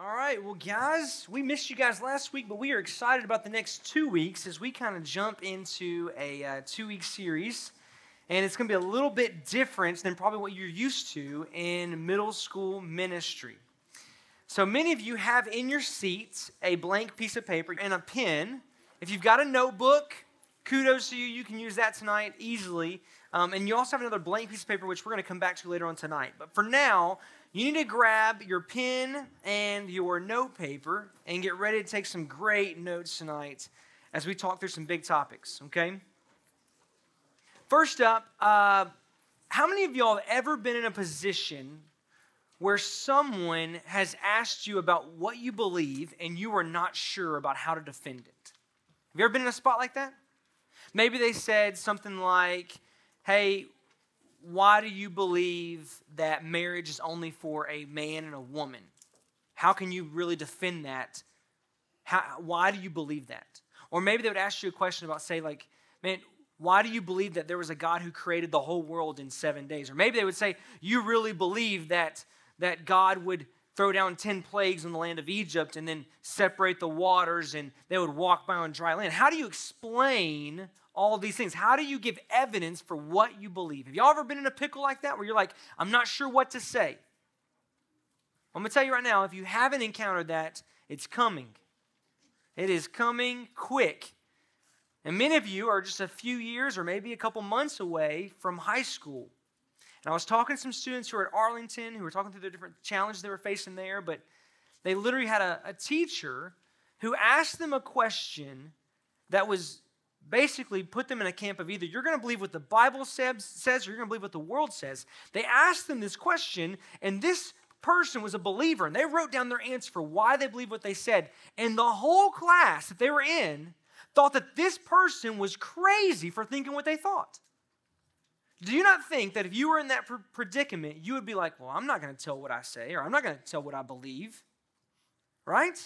All right, well, guys, we missed you guys last week, but we are excited about the next two weeks as we kind of jump into a uh, two week series. And it's going to be a little bit different than probably what you're used to in middle school ministry. So many of you have in your seats a blank piece of paper and a pen. If you've got a notebook, kudos to you. You can use that tonight easily. Um, and you also have another blank piece of paper, which we're going to come back to later on tonight. But for now, you need to grab your pen and your note paper and get ready to take some great notes tonight as we talk through some big topics, okay? First up, uh, how many of y'all have ever been in a position where someone has asked you about what you believe and you are not sure about how to defend it? Have you ever been in a spot like that? Maybe they said something like, hey, why do you believe that marriage is only for a man and a woman? How can you really defend that? How, why do you believe that? Or maybe they would ask you a question about, say, like, man, why do you believe that there was a God who created the whole world in seven days? Or maybe they would say, you really believe that, that God would throw down 10 plagues on the land of Egypt and then separate the waters and they would walk by on dry land. How do you explain all these things? How do you give evidence for what you believe? Have y'all ever been in a pickle like that where you're like, I'm not sure what to say? I'm going to tell you right now if you haven't encountered that, it's coming. It is coming quick. And many of you are just a few years or maybe a couple months away from high school. And I was talking to some students who were at Arlington who were talking through the different challenges they were facing there, but they literally had a, a teacher who asked them a question that was basically put them in a camp of either you're going to believe what the Bible says, says or you're going to believe what the world says. They asked them this question, and this person was a believer, and they wrote down their answer for why they believe what they said. And the whole class that they were in thought that this person was crazy for thinking what they thought. Do you not think that if you were in that predicament, you would be like, well, I'm not going to tell what I say, or I'm not going to tell what I believe? Right?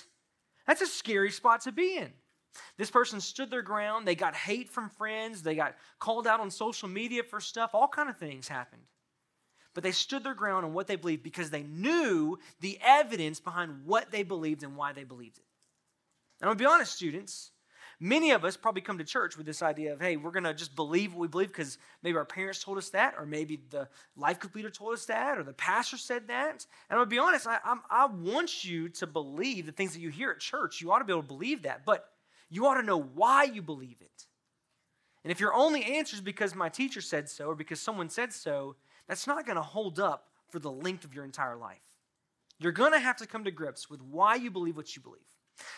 That's a scary spot to be in. This person stood their ground. They got hate from friends. They got called out on social media for stuff. All kind of things happened. But they stood their ground on what they believed because they knew the evidence behind what they believed and why they believed it. And I'm going to be honest, students, Many of us probably come to church with this idea of, hey, we're going to just believe what we believe because maybe our parents told us that, or maybe the life group leader told us that, or the pastor said that. And I'll be honest, I, I'm, I want you to believe the things that you hear at church. You ought to be able to believe that, but you ought to know why you believe it. And if your only answer is because my teacher said so or because someone said so, that's not going to hold up for the length of your entire life. You're going to have to come to grips with why you believe what you believe.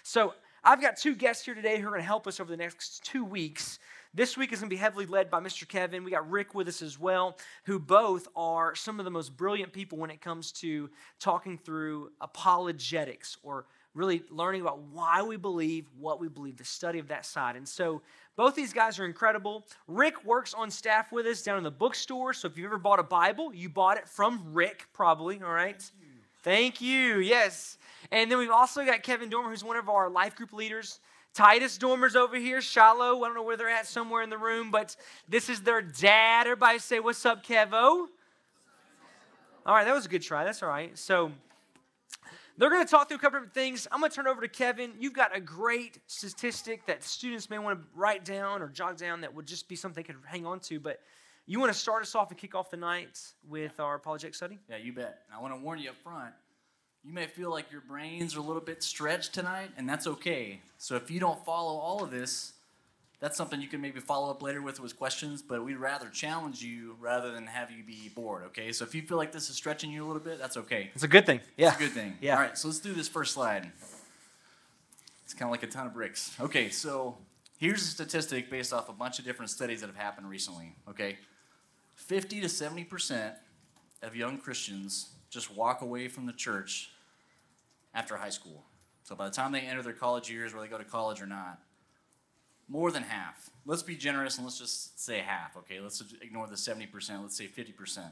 So, I've got two guests here today who are going to help us over the next two weeks. This week is going to be heavily led by Mr. Kevin. We got Rick with us as well, who both are some of the most brilliant people when it comes to talking through apologetics or really learning about why we believe what we believe, the study of that side. And so both these guys are incredible. Rick works on staff with us down in the bookstore. So if you've ever bought a Bible, you bought it from Rick, probably, all right? Thank you. Yes. And then we've also got Kevin Dormer, who's one of our life group leaders. Titus Dormer's over here, Shiloh. I don't know where they're at, somewhere in the room, but this is their dad. Everybody say, What's up, Kevo? All right, that was a good try. That's all right. So they're going to talk through a couple of things. I'm going to turn over to Kevin. You've got a great statistic that students may want to write down or jot down that would just be something they could hang on to. But you want to start us off and kick off the night with our apologetic study? Yeah, you bet. I want to warn you up front you may feel like your brains are a little bit stretched tonight, and that's okay. So if you don't follow all of this, that's something you can maybe follow up later with with questions, but we'd rather challenge you rather than have you be bored, okay? So if you feel like this is stretching you a little bit, that's okay. It's a good thing. Yeah. It's a good thing. Yeah. All right, so let's do this first slide. It's kind of like a ton of bricks. Okay, so here's a statistic based off a bunch of different studies that have happened recently, okay? 50 to 70% of young Christians just walk away from the church after high school. So by the time they enter their college years, where they go to college or not, more than half. Let's be generous and let's just say half, okay? Let's ignore the 70%, let's say 50%.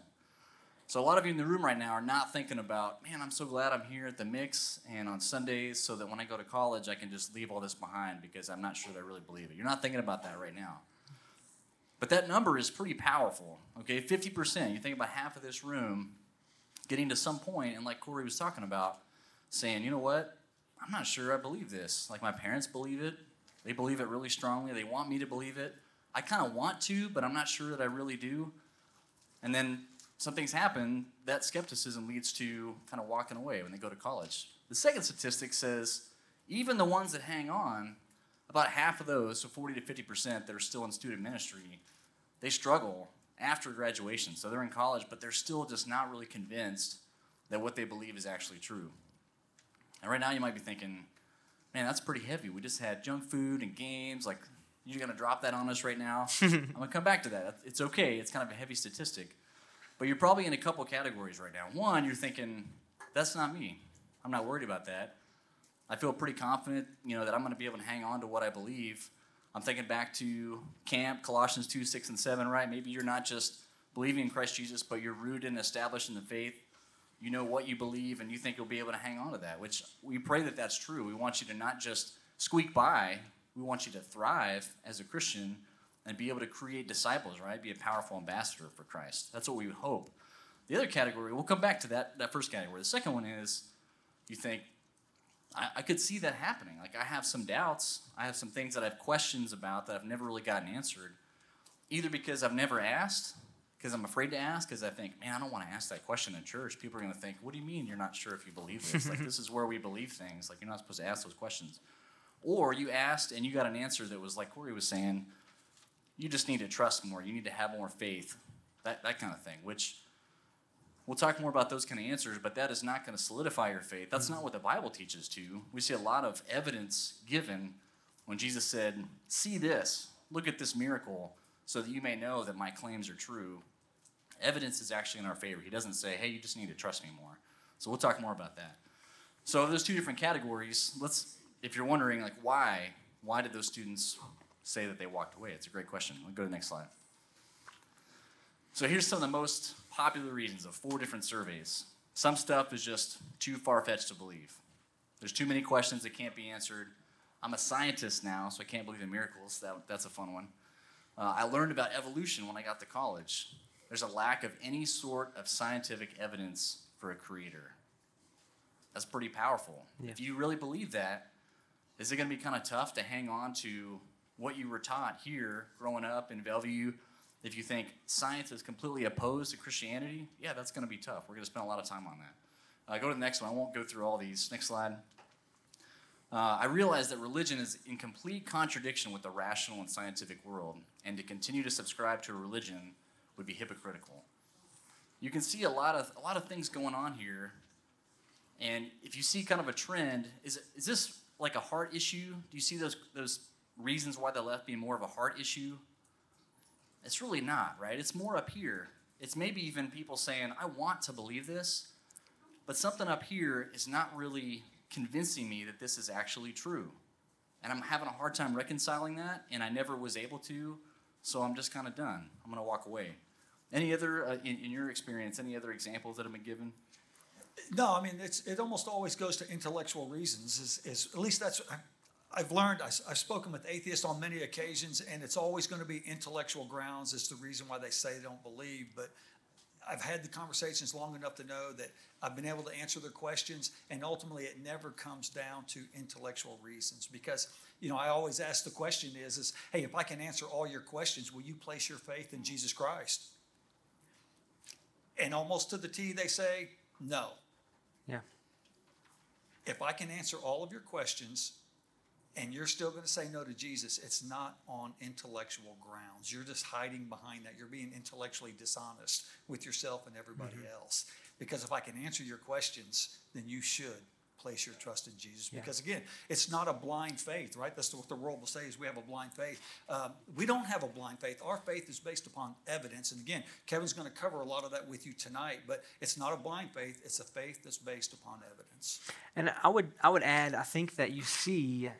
So a lot of you in the room right now are not thinking about, man, I'm so glad I'm here at the mix and on Sundays so that when I go to college, I can just leave all this behind because I'm not sure that I really believe it. You're not thinking about that right now. But that number is pretty powerful, okay? 50%. You think about half of this room getting to some point, and like Cory was talking about, saying, you know what? I'm not sure I believe this. Like my parents believe it. They believe it really strongly. They want me to believe it. I kind of want to, but I'm not sure that I really do. And then something's happened, that skepticism leads to kind of walking away when they go to college. The second statistic says even the ones that hang on, about half of those, so 40 to 50% that are still in student ministry, they struggle after graduation. So they're in college, but they're still just not really convinced that what they believe is actually true. And right now you might be thinking, man, that's pretty heavy. We just had junk food and games. Like, you're going to drop that on us right now? I'm going to come back to that. It's okay. It's kind of a heavy statistic. But you're probably in a couple categories right now. One, you're thinking, that's not me. I'm not worried about that. I feel pretty confident, you know, that I'm going to be able to hang on to what I believe. I'm thinking back to camp, Colossians 2, 6, and 7, right? Maybe you're not just believing in Christ Jesus, but you're rooted and established in the faith. You know what you believe, and you think you'll be able to hang on to that, which we pray that that's true. We want you to not just squeak by, we want you to thrive as a Christian and be able to create disciples, right? Be a powerful ambassador for Christ. That's what we hope. The other category, we'll come back to that, that first category. The second one is you think, I, I could see that happening. Like, I have some doubts, I have some things that I have questions about that I've never really gotten answered, either because I've never asked, because I'm afraid to ask, because I think, man, I don't want to ask that question in church. People are going to think, what do you mean you're not sure if you believe this? like, this is where we believe things. Like, you're not supposed to ask those questions. Or you asked and you got an answer that was like Cory was saying, you just need to trust more. You need to have more faith. That, that kind of thing, which we'll talk more about those kind of answers, but that is not going to solidify your faith. That's not what the Bible teaches to. We see a lot of evidence given when Jesus said, See this, look at this miracle, so that you may know that my claims are true. Evidence is actually in our favor. He doesn't say, Hey, you just need to trust me more. So we'll talk more about that. So there's two different categories. Let's, if you're wondering, like, why, why did those students say that they walked away? It's a great question. We'll go to the next slide. So here's some of the most popular reasons of four different surveys. Some stuff is just too far fetched to believe. There's too many questions that can't be answered. I'm a scientist now, so I can't believe in miracles. That, that's a fun one. Uh, I learned about evolution when I got to college. There's a lack of any sort of scientific evidence for a creator. That's pretty powerful. Yeah. If you really believe that, is it going to be kind of tough to hang on to what you were taught here growing up in Bellevue if you think science is completely opposed to Christianity, yeah, that's going to be tough. We're going to spend a lot of time on that. Uh, go to the next one. I won't go through all these. Next slide. Uh, I realize that religion is in complete contradiction with the rational and scientific world, and to continue to subscribe to a religion would be hypocritical. You can see a lot of a lot of things going on here, and if you see kind of a trend, is is this like a heart issue? Do you see those those reasons why the left being more of a heart issue it's really not, right? It's more up here. It's maybe even people saying, I want to believe this, but something up here is not really convincing me that this is actually true. And I'm having a hard time reconciling that, and I never was able to, so I'm just kind of done. I'm going to walk away. Any other, uh, in, in your experience, any other examples that have been given? No, I mean it's it almost always goes to intellectual reasons. Is, is at least that's I've learned, I've spoken with atheists on many occasions, and it's always going to be intellectual grounds as the reason why they say they don't believe. But I've had the conversations long enough to know that I've been able to answer their questions, and ultimately it never comes down to intellectual reasons. Because, you know, I always ask the question is, is hey, if I can answer all your questions, will you place your faith in Jesus Christ? And almost to the T, they say, no. Yeah. If I can answer all of your questions, and you're still going to say no to Jesus, it's not on intellectual grounds. You're just hiding behind that. You're being intellectually dishonest with yourself and everybody mm-hmm. else. Because if I can answer your questions, then you should place your trust in Jesus. Yeah. Because again, it's not a blind faith, right? That's what the world will say is we have a blind faith. Um, we don't have a blind faith. Our faith is based upon evidence. And again, Kevin's going to cover a lot of that with you tonight. But it's not a blind faith. It's a faith that's based upon evidence. And I would I would add, I think that you see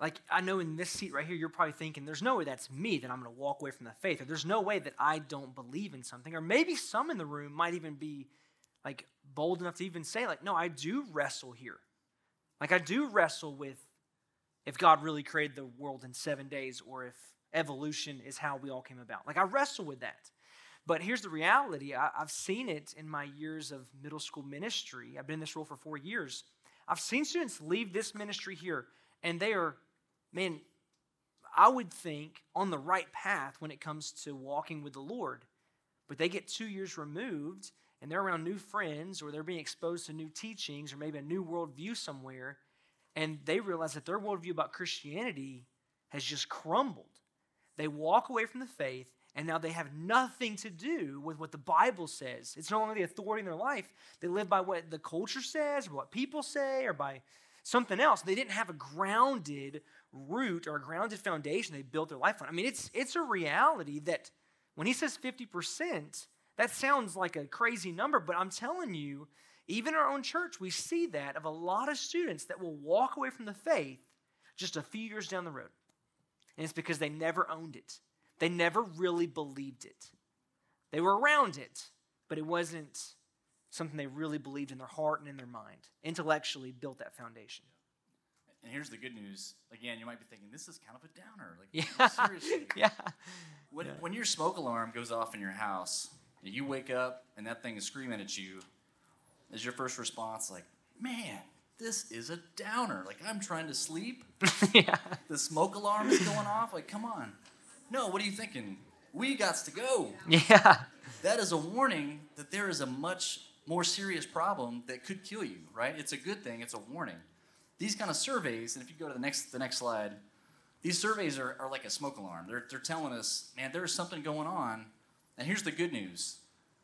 like, I know in this seat right here, you're probably thinking, there's no way that's me that I'm going to walk away from the faith, or there's no way that I don't believe in something. Or maybe some in the room might even be like bold enough to even say, like, no, I do wrestle here. Like, I do wrestle with if God really created the world in seven days, or if evolution is how we all came about. Like, I wrestle with that. But here's the reality I, have seen it in my years of middle school ministry. I've been in this role for four years. I've seen students leave this ministry here, and they are, man, I would think on the right path when it comes to walking with the Lord. But they get two years removed, and they're around new friends, or they're being exposed to new teachings, or maybe a new worldview somewhere, and they realize that their worldview about Christianity has just crumbled. They walk away from the faith and now they have nothing to do with what the Bible says. It's no longer the authority in their life. They live by what the culture says, or what people say, or by something else. They didn't have a grounded root or a grounded foundation they built their life on. I mean, it's, it's a reality that when he says 50%, that sounds like a crazy number, but I'm telling you, even our own church, we see that of a lot of students that will walk away from the faith just a few years down the road. And it's because they never owned it. They never really believed it. They were around it, but it wasn't something they really believed in their heart and in their mind. Intellectually built that foundation. And here's the good news. Again, you might be thinking, this is kind of a downer. Like, yeah. seriously. yeah. When, yeah. when your smoke alarm goes off in your house, and you wake up and that thing is screaming at you, is your first response like, man, this is a downer. Like, I'm trying to sleep. yeah. The smoke alarm is going off. Like, come on. No, what are you thinking? We got to go. Yeah. That is a warning that there is a much more serious problem that could kill you, right? It's a good thing, it's a warning. These kind of surveys, and if you go to the next the next slide, these surveys are, are like a smoke alarm. They're, they're telling us, man, there is something going on. And here's the good news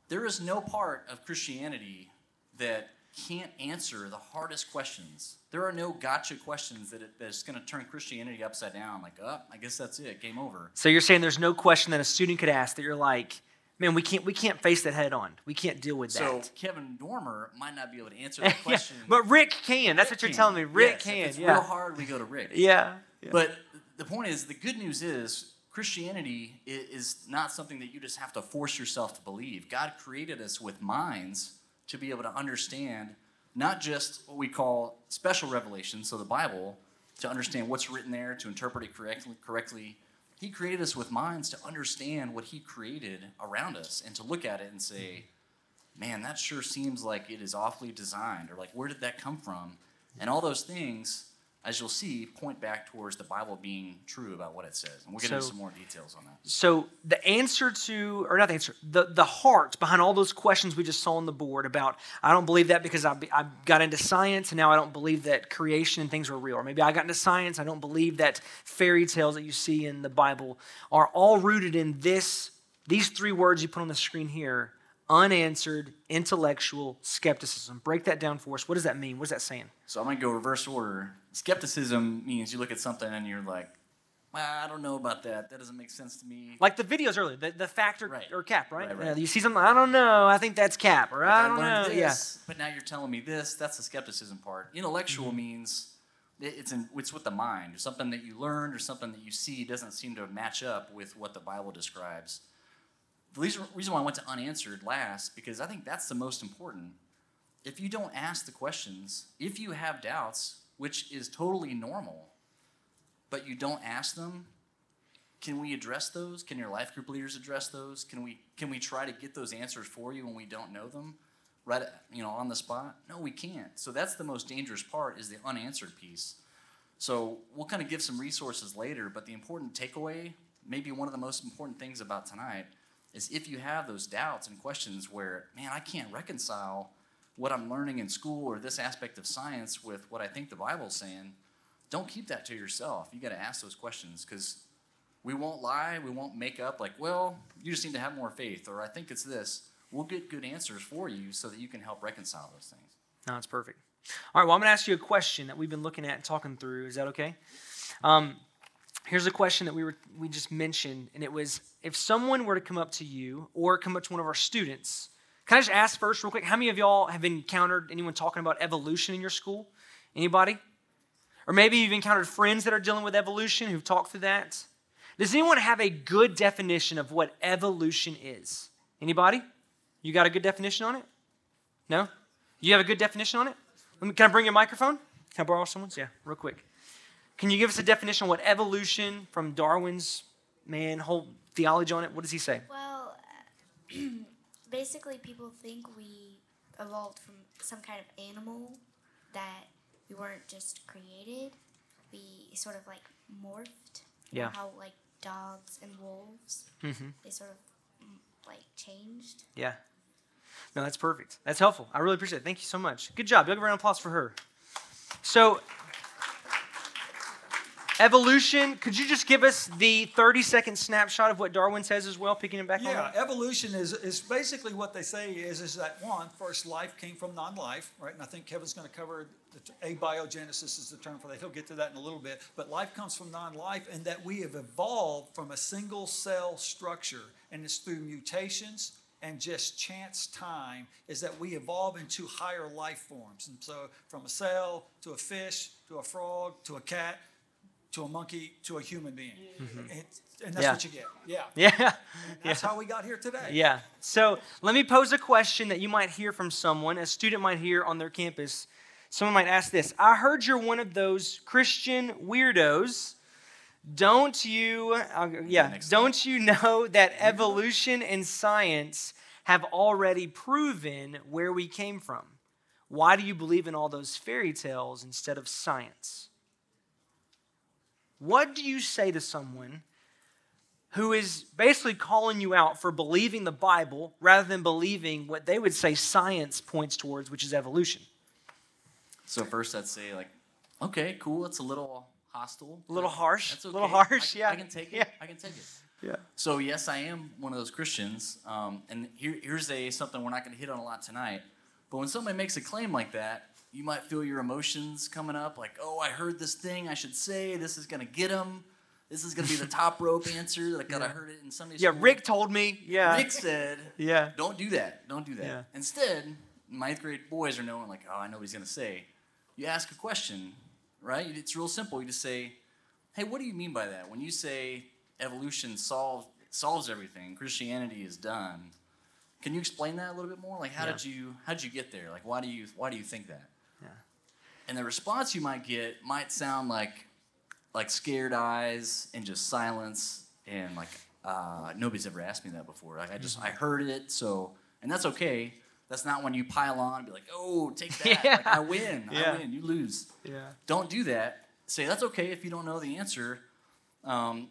there is no part of Christianity that can't answer the hardest questions. There are no gotcha questions that it, that's going to turn Christianity upside down. Like, oh, I guess that's it. Game over. So you're saying there's no question that a student could ask that you're like, man, we can't we can't face that head on. We can't deal with so that. So Kevin Dormer might not be able to answer that question. yeah, but Rick can. That's Rick what you're can. telling me. Rick yes, can. If it's yeah. real hard. We go to Rick. Yeah, yeah. But the point is, the good news is Christianity is not something that you just have to force yourself to believe. God created us with minds to be able to understand not just what we call special revelation, so the Bible, to understand what's written there, to interpret it correctly, correctly. He created us with minds to understand what He created around us and to look at it and say, man, that sure seems like it is awfully designed, or like, where did that come from? And all those things as you'll see, point back towards the Bible being true about what it says. And we'll get so, into some more details on that. So the answer to, or not the answer, the, the heart behind all those questions we just saw on the board about, I don't believe that because I, I got into science and now I don't believe that creation and things were real. Or maybe I got into science, I don't believe that fairy tales that you see in the Bible are all rooted in this, these three words you put on the screen here, unanswered intellectual skepticism. Break that down for us. What does that mean? What is that saying? So I'm going to go reverse order. Skepticism means you look at something and you're like, well, I don't know about that. That doesn't make sense to me. Like the videos earlier, the, the factor right. or cap, right? right, right. you see something, I don't know. I think that's cap, or like I don't know. This, yeah. But now you're telling me this. That's the skepticism part. Intellectual mm-hmm. means it's in, it's with the mind. Something that you learned or something that you see doesn't seem to match up with what the Bible describes. The reason why I went to unanswered last, because I think that's the most important. If you don't ask the questions, if you have doubts, which is totally normal, but you don't ask them, can we address those? Can your life group leaders address those? Can we can we try to get those answers for you when we don't know them? Right you know, on the spot? No, we can't. So that's the most dangerous part is the unanswered piece. So we'll kind of give some resources later, but the important takeaway, maybe one of the most important things about tonight, is if you have those doubts and questions where, man, I can't reconcile what I'm learning in school or this aspect of science with what I think the Bible's saying, don't keep that to yourself. You got to ask those questions because we won't lie. We won't make up like, well, you just need to have more faith, or I think it's this. We'll get good answers for you so that you can help reconcile those things. No, that's perfect. All right, well, I'm going to ask you a question that we've been looking at and talking through. Is that okay? Um, here's a question that we were we just mentioned, and it was if someone were to come up to you or come up to one of our students, can I just ask first, real quick, how many of y'all have encountered anyone talking about evolution in your school? Anybody? Or maybe you've encountered friends that are dealing with evolution who've talked through that. Does anyone have a good definition of what evolution is? Anybody? You got a good definition on it? No? You have a good definition on it? Can I bring your microphone? Can I borrow someone's? Yeah, real quick. Can you give us a definition of what evolution from Darwin's man whole theology on it? What does he say? Well, basically, people think we evolved from some kind of animal that we weren't just created. We sort of like morphed. Yeah. how like dogs and wolves, Mm-hmm. they sort of mm, like changed. Yeah. No, that's perfect. That's helpful. I really appreciate it. Thank you so much. Good job. Big round of applause for her. So, evolution, could you just give us the 30 second snapshot of what Darwin says as well, picking it back on Yeah, evolution is, is basically what they say is is that one first life came from non-life, right? And I think Kevin's going to cover the, abiogenesis is the term for that. He'll get to that in a little bit. But life comes from non-life, and that we have evolved from a single cell structure, and it's through mutations and just chance time is that we evolve into higher life forms. And so from a cell to a fish to a frog to a cat to a monkey to a human being. It's- and that's Yeah. what you get. Yeah. Yeah. That's how we got here today. Yeah. So let me pose a question that you might hear from someone, a student might hear on their campus. Someone might ask this I heard you're one of those Christian weirdos. Don't you, uh, yeah, don't you know that evolution and science have already proven where we came from? Why do you believe in all those fairy tales instead of science? What do you say to someone who is basically calling you out for believing the Bible rather than believing what they would say science points towards, which is evolution. So first, I'd say like, okay, cool. It's a little hostile. A little harsh, That's a little harsh, I, yeah. I can take it. Yeah. I can take it. Yeah. So yes, I am one of those Christians. Um, and here, here's a something we're not going to hit on a lot tonight. But when somebody makes a claim like that, you might feel your emotions coming up, like, oh, I heard this thing I should say. This is going to get them. This is going to be the top rope answer. Like, God, I heard it in Sunday Yeah, school. Rick told me. Yeah. Rick said, Yeah. don't do that. Don't do that. Yeah. Instead, ninth grade boys are knowing, like, oh, I know what he's going to say. You ask a question, right? It's real simple. You just say, hey, what do you mean by that? When you say evolution solves, solves everything, Christianity is done, can you explain that a little bit more? Like, how Yeah. did you how did you get there? Like, why do you why do you think that? Yeah. And the response you might get might sound like like scared eyes and just silence and like uh, nobody's ever asked me that before. Like I just I heard it, so and that's okay. That's not when you pile on and be like, oh, take that. Like, I win. Yeah. I win. You lose. Yeah. Don't do that. Say that's okay if you don't know the answer. Um,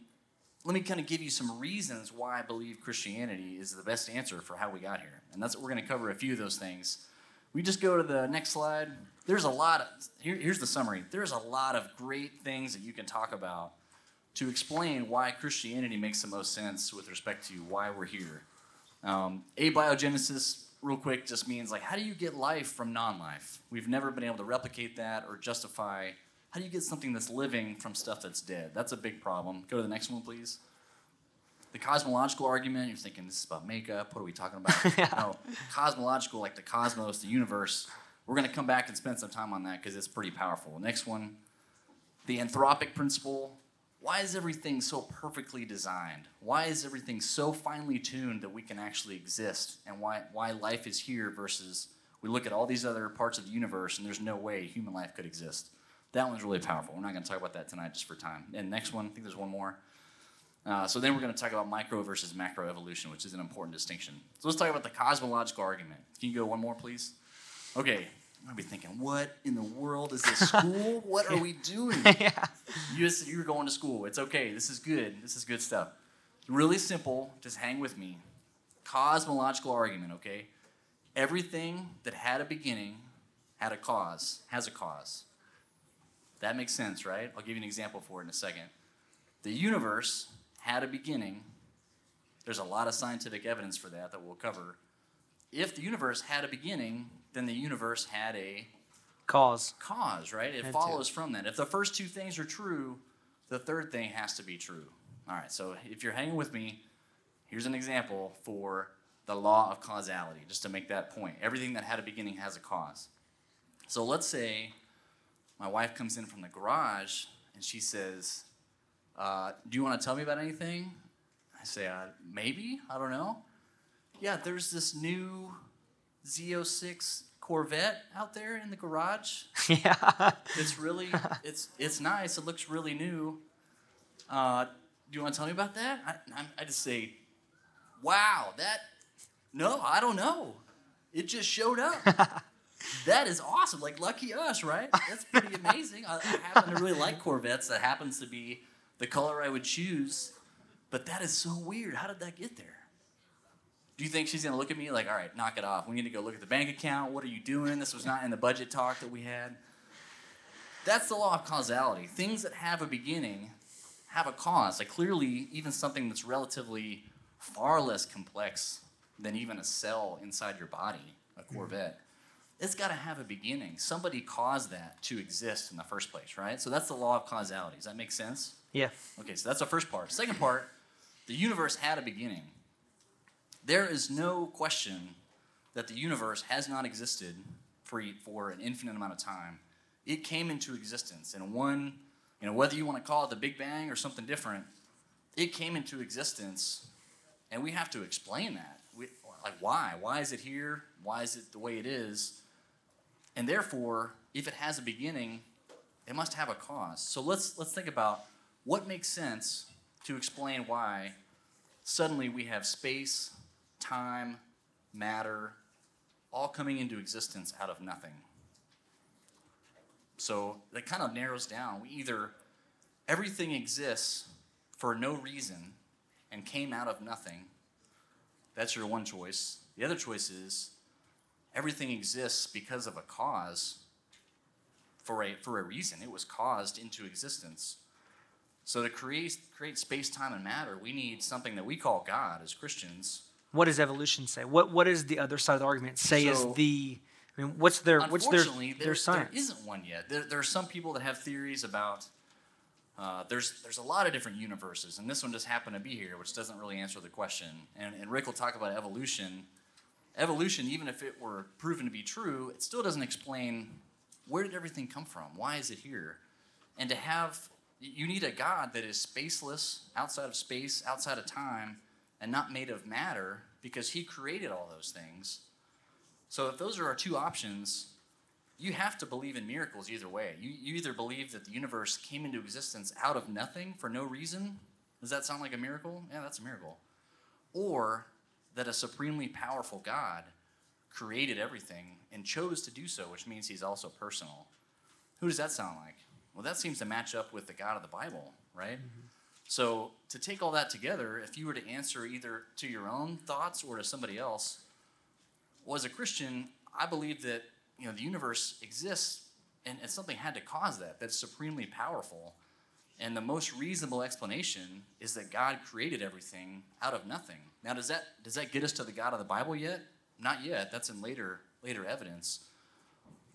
let me kind of give you some reasons why I believe Christianity is the best answer for how we got here, and that's what we're going to cover a few of those things. We just go to the next slide. There's a lot of here, here's the summary. There's a lot of great things that you can talk about to explain why Christianity makes the most sense with respect to why we're here. Um, abiogenesis, real quick, just means like how do you get life from non-life? We've never been able to replicate that or justify. How do you get something that's living from stuff that's dead? That's a big problem. Go to the next one, please. The cosmological argument, you're thinking this is about makeup. What are we talking about? No, cosmological, like the cosmos, the universe. We're going to come back and spend some time on that because it's pretty powerful. Next one, the anthropic principle. Why is everything so perfectly designed? Why is everything so finely tuned that we can actually exist? And why, why life is here versus we look at all these other parts of the universe and there's no way human life could exist? That one's really powerful. We're not going to talk about that tonight just for time. And next one, I think there's one more. Uh, so then we're going to talk about micro versus macro evolution, which is an important distinction. So let's talk about the cosmological argument. Can you go one more, please? Okay, might be thinking, what in the world is this school? what are we doing? yeah. You just, you're going to school. It's okay. This is good. This is good stuff. Really simple. Just hang with me. Cosmological argument, okay? Everything that had a beginning had a cause, has a cause. That makes sense, right? I'll give you an example for it in a second. The universe had a beginning. There's a lot of scientific evidence for that that we'll cover. If the universe had a beginning, then the universe had a Cause. cause, right? It Had to. follows from that. If the first two things are true, the third thing has to be true. All right, so if you're hanging with me, here's an example for the law of causality, just to make that point. Everything that had a beginning has a cause. So let's say my wife comes in from the garage and she says, uh, Do you want to tell me about anything? I say, uh, Maybe. I don't know. Yeah, there's this new Z06 Corvette out there in the garage. yeah. It's really, it's it's nice. It looks really new. Uh, do you want to tell me about that? I, I'm- I just say, wow, that No, I don't know. It just showed up. that is awesome. Like lucky us, right? That's pretty amazing. I, I happen to really like Corvettes. That happens to be the color I would choose. But that is so weird. How did that get there? Do you think she's gonna look at me like, all right, knock it off. We need to go look at the bank account. What are you doing? This was not in the budget talk that we had. That's the law of causality. Things that have a beginning have a cause. Like clearly, even something that's relatively far less complex than even a cell inside your body, a mm-hmm. Corvette, it's got to have a beginning. Somebody caused that to exist in the first place, right? So that's the law of causality. Does that make sense? Yeah. Okay, so that's the first part. Second part, the universe had a beginning. There is no question that the universe has not existed for, for an infinite amount of time. It came into existence in one, you know, whether you want to call it the Big Bang or something different, it came into existence, and we have to explain that. We, like, why? Why is it here? Why is it the way it is? And therefore, if it has a beginning, it must have a cause. So let's let's think about what makes sense to explain why suddenly we have space, time, matter, all coming into existence out of nothing. So that kind of narrows down. We either everything exists for no reason and came out of nothing. That's your one choice. The other choice is everything exists because of a cause for a, for a reason. It was caused into existence. So to create, create space, time, and matter, we need something that we call God as Christians. What does evolution say? What what does the other side of the argument say So- is the I mean, what's their what's their Unfortunately, their science? there isn't one yet. There, there are some people that have theories about. Uh, there's there's a lot of different universes, and this one just happened to be here, which doesn't really answer the question. And, and Rick will talk about evolution. Evolution, even if it were proven to be true, it still doesn't explain where did everything come from. Why is it here? And to have you need a God that is spaceless, outside of space, outside of time, and not made of matter, because He created all those things. So if those are our two options, you have to believe in miracles either way. You, you either believe that the universe came into existence out of nothing for no reason. Does that sound like a miracle? Yeah, that's a miracle. Or that a supremely powerful God created everything and chose to do so, which means he's also personal. Who does that sound like? Well, that seems to match up with the God of the Bible, right? Mm-hmm. So, to take all that together, if you were to answer either to your own thoughts or to somebody else, well, as a Christian, I believe that you know the universe exists, and, and something had to cause that. That's supremely powerful, and the most reasonable explanation is that God created everything out of nothing. Now, does that does that get us to the God of the Bible yet? Not yet. That's in later later evidence.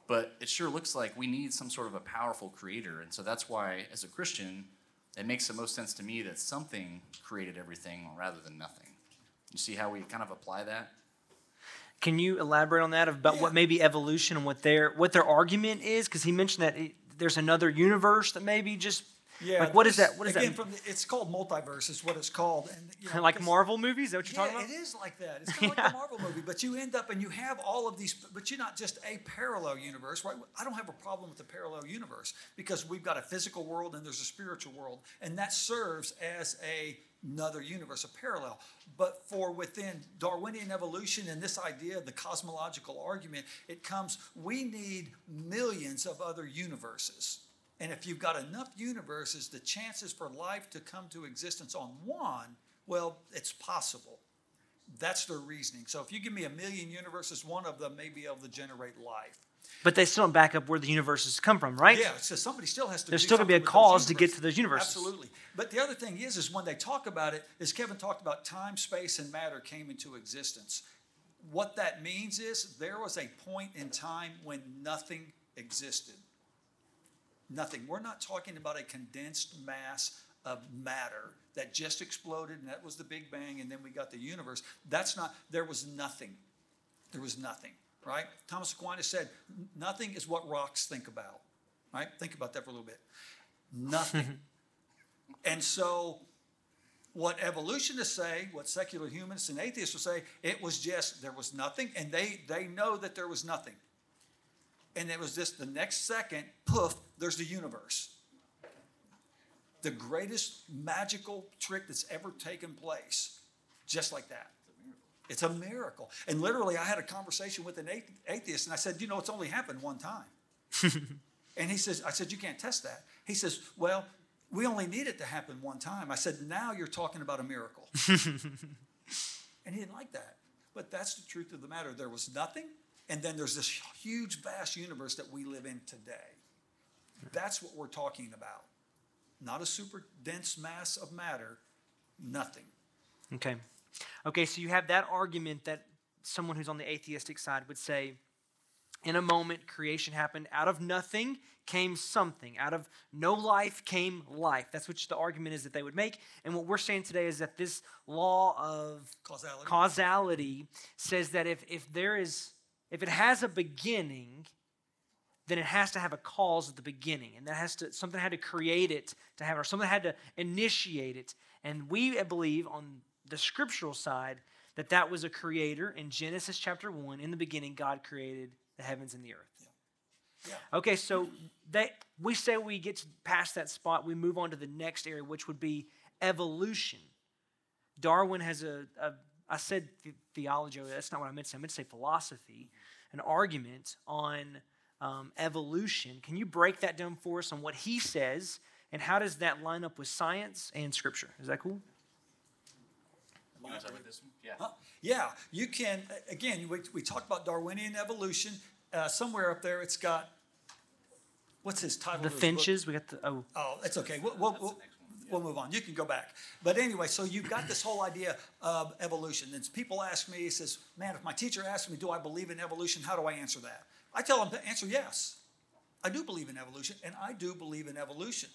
But it sure looks like we need some sort of a powerful creator, and so that's why, as a Christian, it makes the most sense to me that something created everything rather than nothing. You see how we kind of apply that? Can you elaborate on that about what maybe evolution and what their what their argument is? Because he mentioned that it, there's another universe that maybe just Yeah. like what is that? What is again, that? From the, it's called multiverse, is what it's called. And, you know, like Marvel movies? Is that what you're yeah, talking about? it is like that. It's kind of like a Marvel movie, but you end up and you have all of these, but you're not just a parallel universe, right? I don't have a problem with the parallel universe because we've got a physical world and there's a spiritual world, and that serves as a another universe, a parallel. But for within Darwinian evolution and this idea of the cosmological argument, it comes, we need millions of other universes. And if you've got enough universes, the chances for life to come to existence on one, well, it's possible. That's their reasoning. So if you give me a million universes, one of them may be able to generate life. But they still don't back up where the universes come from, right? Yeah, so somebody still has to. There's do still gonna be a cause to get to those universes. Absolutely. But the other thing is, is when they talk about it, is Kevin talked about time, space, and matter came into existence. What that means is there was a point in time when nothing existed. Nothing. We're not talking about a condensed mass of matter that just exploded and that was the Big Bang and then we got the universe. That's not, there was nothing. There was nothing, right? Thomas Aquinas said, nothing is what rocks think about, right? Think about that for a little bit. Nothing. and so, what evolutionists say, what secular humanists and atheists will say, it was just, there was nothing, and they, they know that there was nothing. And it was just the next second, poof, there's the universe. The greatest magical trick that's ever taken place, just like that. It's a miracle. And literally, I had a conversation with an atheist, and I said, You know, it's only happened one time. and he says, I said, You can't test that. He says, Well, we only need it to happen one time. I said, Now you're talking about a miracle. and he didn't like that. But that's the truth of the matter. There was nothing, and then there's this huge, vast universe that we live in today. That's what we're talking about. Not a super dense mass of matter, nothing. Okay. Okay, so you have that argument that someone who's on the atheistic side would say, in a moment, creation happened. Out of nothing came something. Out of no life came life. That's what the argument is that they would make. And what we're saying today is that this law of causality, causality says that if, if there is, if it has a beginning, then it has to have a cause at the beginning. And that has to, something had to create it to have or something had to initiate it. And we believe on the scriptural side that that was a creator in Genesis chapter 1. In the beginning, God created the heavens and the earth. Yeah. Yeah. Okay, so that we say we get past that spot, we move on to the next area, which would be evolution. Darwin has a, a I said theology, that's not what I meant to say. I meant to say philosophy, an argument on um, evolution. Can you break that down for us on what he says and how does that line up with science and scripture? Is that cool? You start with this one? Yeah. Huh? Yeah, you can, again, we, we talked about Darwinian evolution. Uh, somewhere up there, it's got, what's his title? The finches. We got the, oh. Oh, it's okay. We'll, we'll, we'll, we'll move on. You can go back. But anyway, so you've got this whole idea of evolution. And people ask me, he says, man, if my teacher asks me, do I believe in evolution? How do I answer that? I tell them to answer yes. I do believe in evolution, and I do believe in evolution.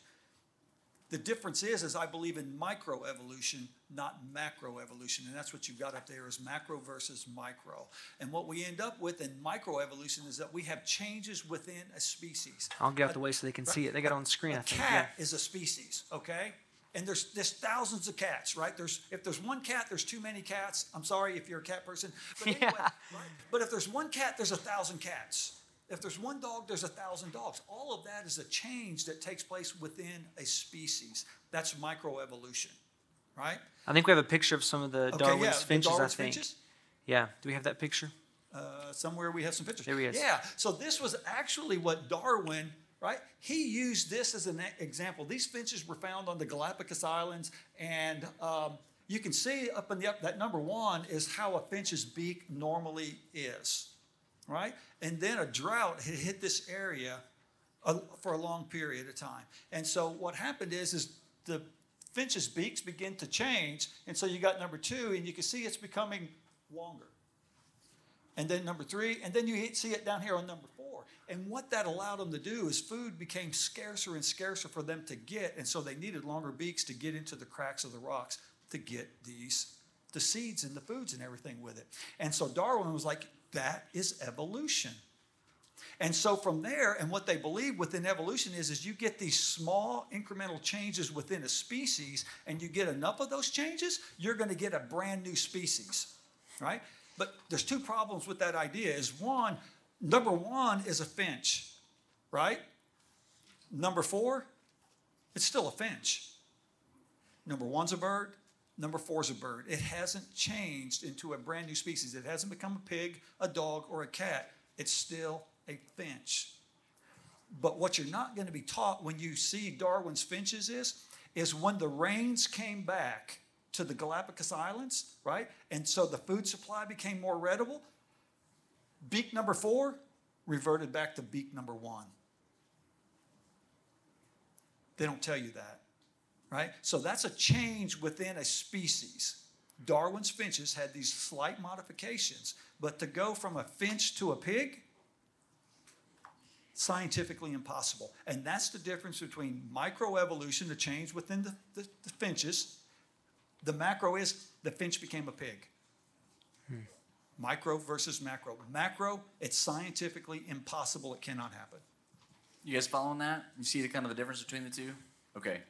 The difference is, is I believe in microevolution, not macroevolution, and that's what you've got up there is macro versus micro. And what we end up with in microevolution is that we have changes within a species. I'll get out the way so they can right? see it. They got it on screen. A, a cat yeah. is a species, okay? And there's there's thousands of cats, right? There's if there's one cat, there's too many cats. I'm sorry if you're a cat person, but anyway, yeah. right? But if there's one cat, there's a thousand cats. If there's one dog, there's a thousand dogs. All of that is a change that takes place within a species. That's microevolution, right? I think we have a picture of some of the okay, Darwin's yeah, finches, Darwin's I think. Finches? Yeah. Do we have that picture? Uh, somewhere we have some pictures. There he is. Yeah. So this was actually what Darwin, right? He used this as an example. These finches were found on the Galapagos Islands, and um, you can see up in the up that number one is how a finch's beak normally is right? And then a drought had hit this area uh, for a long period of time. And so what happened is, is the finch's beaks begin to change, and so you got number two, and you can see it's becoming longer. And then number three, and then you see it down here on number four. And what that allowed them to do is food became scarcer and scarcer for them to get, and so they needed longer beaks to get into the cracks of the rocks to get these the seeds and the foods and everything with it. And so Darwin was like, that is evolution. And so from there, and what they believe within evolution is, is you get these small incremental changes within a species, and you get enough of those changes, you're going to get a brand new species, right? But there's two problems with that idea. Is one, number one is a finch, right? Number four, it's still a finch. Number one's a bird. Number four is a bird. It hasn't changed into a brand new species. It hasn't become a pig, a dog, or a cat. It's still a finch. But what you're not going to be taught when you see Darwin's finches is, is when the rains came back to the Galapagos Islands, right? And so the food supply became more readable. Beak number four reverted back to beak number one. They don't tell you that right? So that's a change within a species. Darwin's finches had these slight modifications, but to go from a finch to a pig, scientifically impossible. And that's the difference between microevolution, the change within the, the, the finches. The macro is the finch became a pig. Hmm. Micro versus macro. Macro, it's scientifically impossible. It cannot happen. You guys following that? You see the kind of the difference between the two? Okay.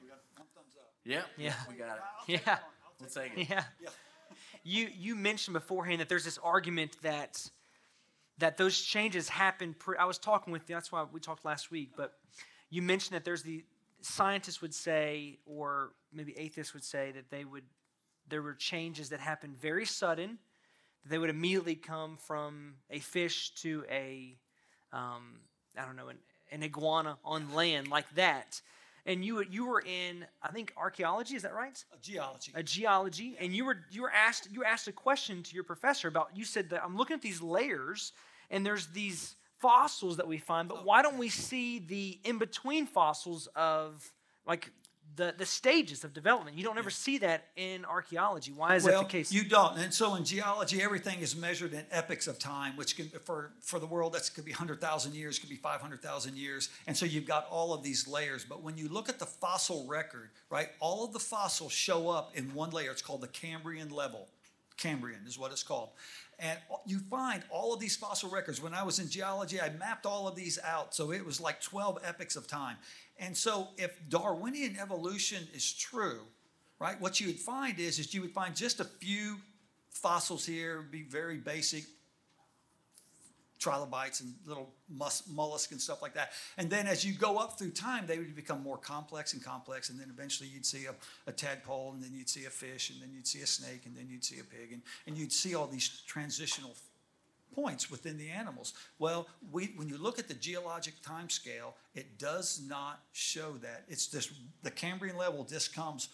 Yeah. Yeah. We got it. Yeah. We'll take it. Yeah. yeah. You you mentioned beforehand that there's this argument that that those changes happen. Pre- I was talking with you. That's why we talked last week. But you mentioned that there's the scientists would say, or maybe atheists would say that they would there were changes that happened very sudden, That they would immediately come from a fish to a, um, I don't know, an, an iguana on land like that. And you you were in I think archaeology is that right? A geology. A geology, and you were you were asked you asked a question to your professor about you said that I'm looking at these layers and there's these fossils that we find, but oh. why don't we see the in between fossils of like the, the stages of development. You don't ever see that in archaeology. Why is well, that the case? You don't. And so in geology, everything is measured in epochs of time, which can, for, for the world, that could be 100,000 years, could be 500,000 years. And so you've got all of these layers. But when you look at the fossil record, right, all of the fossils show up in one layer. It's called the Cambrian level. Cambrian is what it's called. And you find all of these fossil records. When I was in geology, I mapped all of these out. So it was like 12 epochs of time. And so if Darwinian evolution is true, right, what you would find is, is you would find just a few fossils here, be very basic trilobites and little mus- mollusks and stuff like that. And then as you go up through time, they would become more complex and complex. And then eventually you'd see a, a tadpole, and then you'd see a fish, and then you'd see a snake, and then you'd see a pig. And, and you'd see all these transitional points within the animals. Well, we, when you look at the geologic time scale, it does not show that. It's this the Cambrian level just comes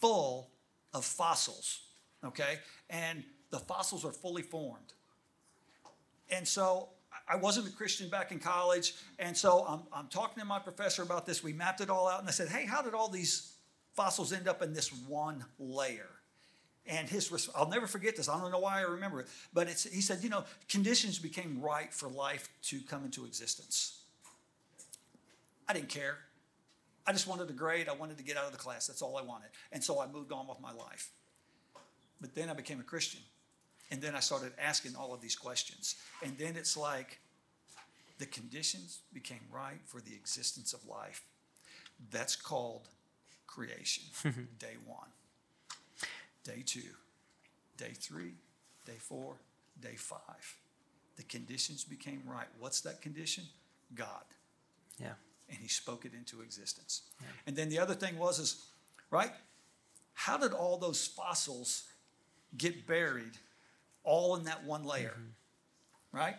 full of fossils, okay? And the fossils are fully formed. And so I wasn't a Christian back in college, and so I'm, I'm talking to my professor about this. We mapped it all out, and I said, "Hey, how did all these fossils end up in this one layer?" And his, I'll never forget this. I don't know why I remember it, but it's, he said, you know, conditions became right for life to come into existence. I didn't care. I just wanted a grade. I wanted to get out of the class. That's all I wanted. And so I moved on with my life. But then I became a Christian. And then I started asking all of these questions. And then it's like the conditions became right for the existence of life. That's called creation, day one day two, day three, day four, day five. The conditions became right. What's that condition? God. Yeah. And he spoke it into existence. Yeah. And then the other thing was is, right? How did all those fossils get buried all in that one layer? Mm-hmm. Right?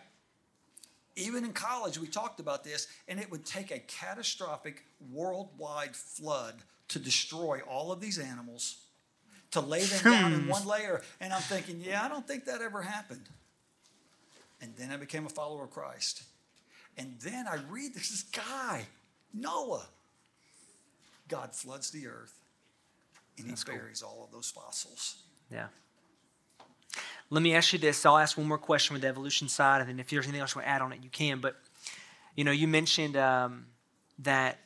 Even in college, we talked about this, and it would take a catastrophic worldwide flood to destroy all of these animals to lay them down in one layer. And I'm thinking, yeah, I don't think that ever happened. And then I became a follower of Christ. And then I read this, this guy, Noah. God floods the earth and That's he buries cool. all of those fossils. Yeah. Let me ask you this. I'll ask one more question with the evolution side, and then if there's anything else you want to add on it, you can. But, you know, you mentioned um, that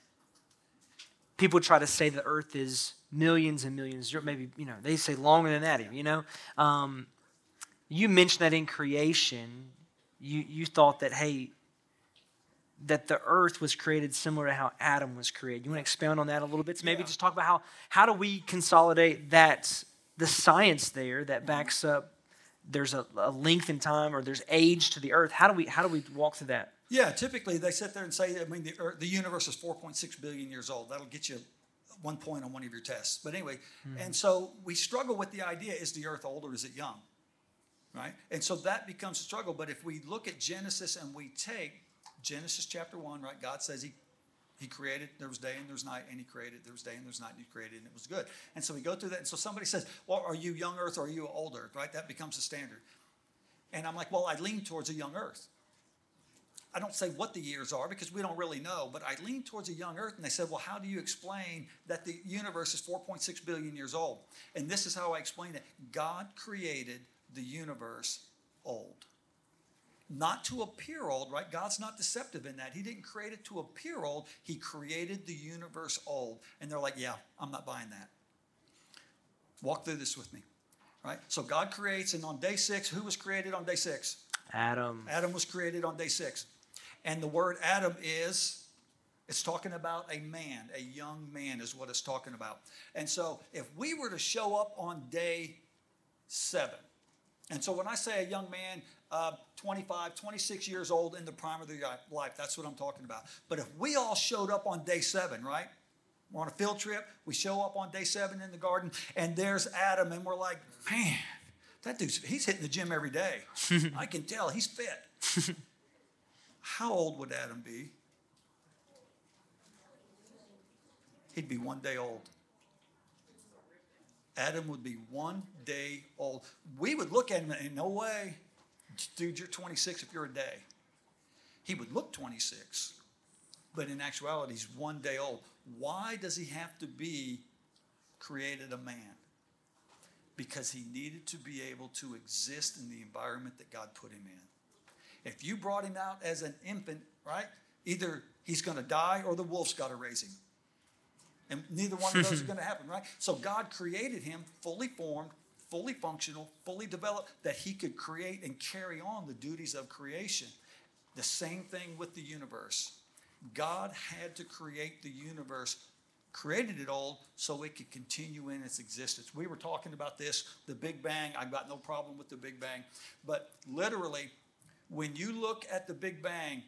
people try to say the earth is millions and millions, maybe, you know, they say longer than that, you know. Um, you mentioned that in creation, you, you thought that, hey, that the earth was created similar to how Adam was created. You want to expound on that a little bit? So maybe yeah. just talk about how, how do we consolidate that, the science there that backs up there's a, a length in time or there's age to the earth. How do we, how do we walk through that? Yeah, typically they sit there and say, I mean, the, earth, the universe is 4.6 billion years old. That'll get you one point on one of your tests. But anyway, mm-hmm. and so we struggle with the idea is the earth old or is it young? Right? And so that becomes a struggle. But if we look at Genesis and we take Genesis chapter 1, right? God says he he created, there was day and there was night, and he created, there was day and there was night, and he created, and it was good. And so we go through that. And so somebody says, Well, are you young earth or are you old earth? Right? That becomes a standard. And I'm like, Well, I lean towards a young earth. I don't say what the years are because we don't really know, but I lean towards a young earth. And they said, Well, how do you explain that the universe is 4.6 billion years old? And this is how I explain it God created the universe old. Not to appear old, right? God's not deceptive in that. He didn't create it to appear old, He created the universe old. And they're like, Yeah, I'm not buying that. Walk through this with me, right? So God creates, and on day six, who was created on day six? Adam. Adam was created on day six. And the word Adam is, it's talking about a man, a young man is what it's talking about. And so if we were to show up on day seven, and so when I say a young man, uh, 25, 26 years old in the prime of their life, that's what I'm talking about. But if we all showed up on day seven, right? We're on a field trip, we show up on day seven in the garden, and there's Adam, and we're like, man, That dude's he's hitting the gym every day. I can tell he's fit. How old would Adam be? He'd be one day old. Adam would be one day old. We would look at him and no way, dude, you're 26 if you're a day. He would look 26, but in actuality, he's one day old. Why does he have to be created a man? Because he needed to be able to exist in the environment that God put him in. If you brought him out as an infant, right, either he's going to die or the wolf's got to raise him. And neither one of those is going to happen, right? So God created him fully formed, fully functional, fully developed, that he could create and carry on the duties of creation. The same thing with the universe. God had to create the universe, created it all so it could continue in its existence. We were talking about this, the Big Bang. I've got no problem with the Big Bang. But literally, when you look at the Big Bang,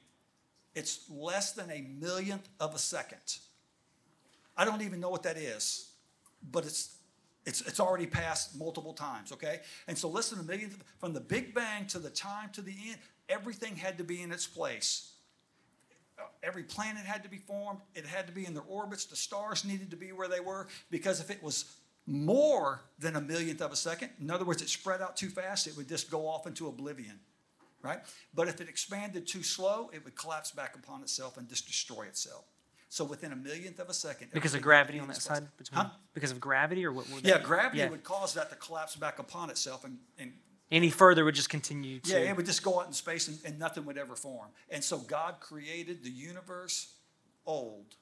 it's less than a millionth of a second. I don't even know what that is, but it's it's, it's already passed multiple times, okay? And so listen to me from the Big Bang to the time to the end, everything had to be in its place. Every planet had to be formed, it had to be in their orbits, the stars needed to be where they were, because if it was more than a millionth of a second, in other words, it spread out too fast, it would just go off into oblivion, right? But if it expanded too slow, it would collapse back upon itself and just destroy itself. So within a millionth of a second. Because of gravity on that side? Between, huh? Because of gravity or what? Would yeah, gravity yeah. would cause that to collapse back upon itself and, and any further would just continue to. Yeah, it would just go out in space and, and nothing would ever form. And so God created the universe old,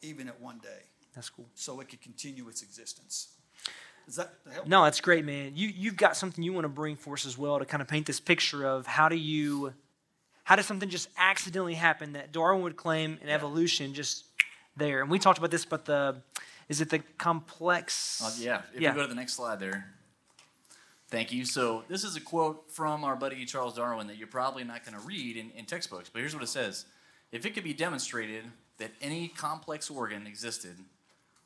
even at one day. That's cool. So it could continue its existence. Does that help? No, that's great, man. You you've got something you want to bring for us as well to kind of paint this picture of how do you how does something just accidentally happen that Darwin would claim in evolution just there? And we talked about this, but the is it the complex? Uh, yeah. If yeah. you go to the next slide there. Thank you. So this is a quote from our buddy Charles Darwin that you're probably not going to read in, in textbooks, but here's what it says: If it could be demonstrated that any complex organ existed,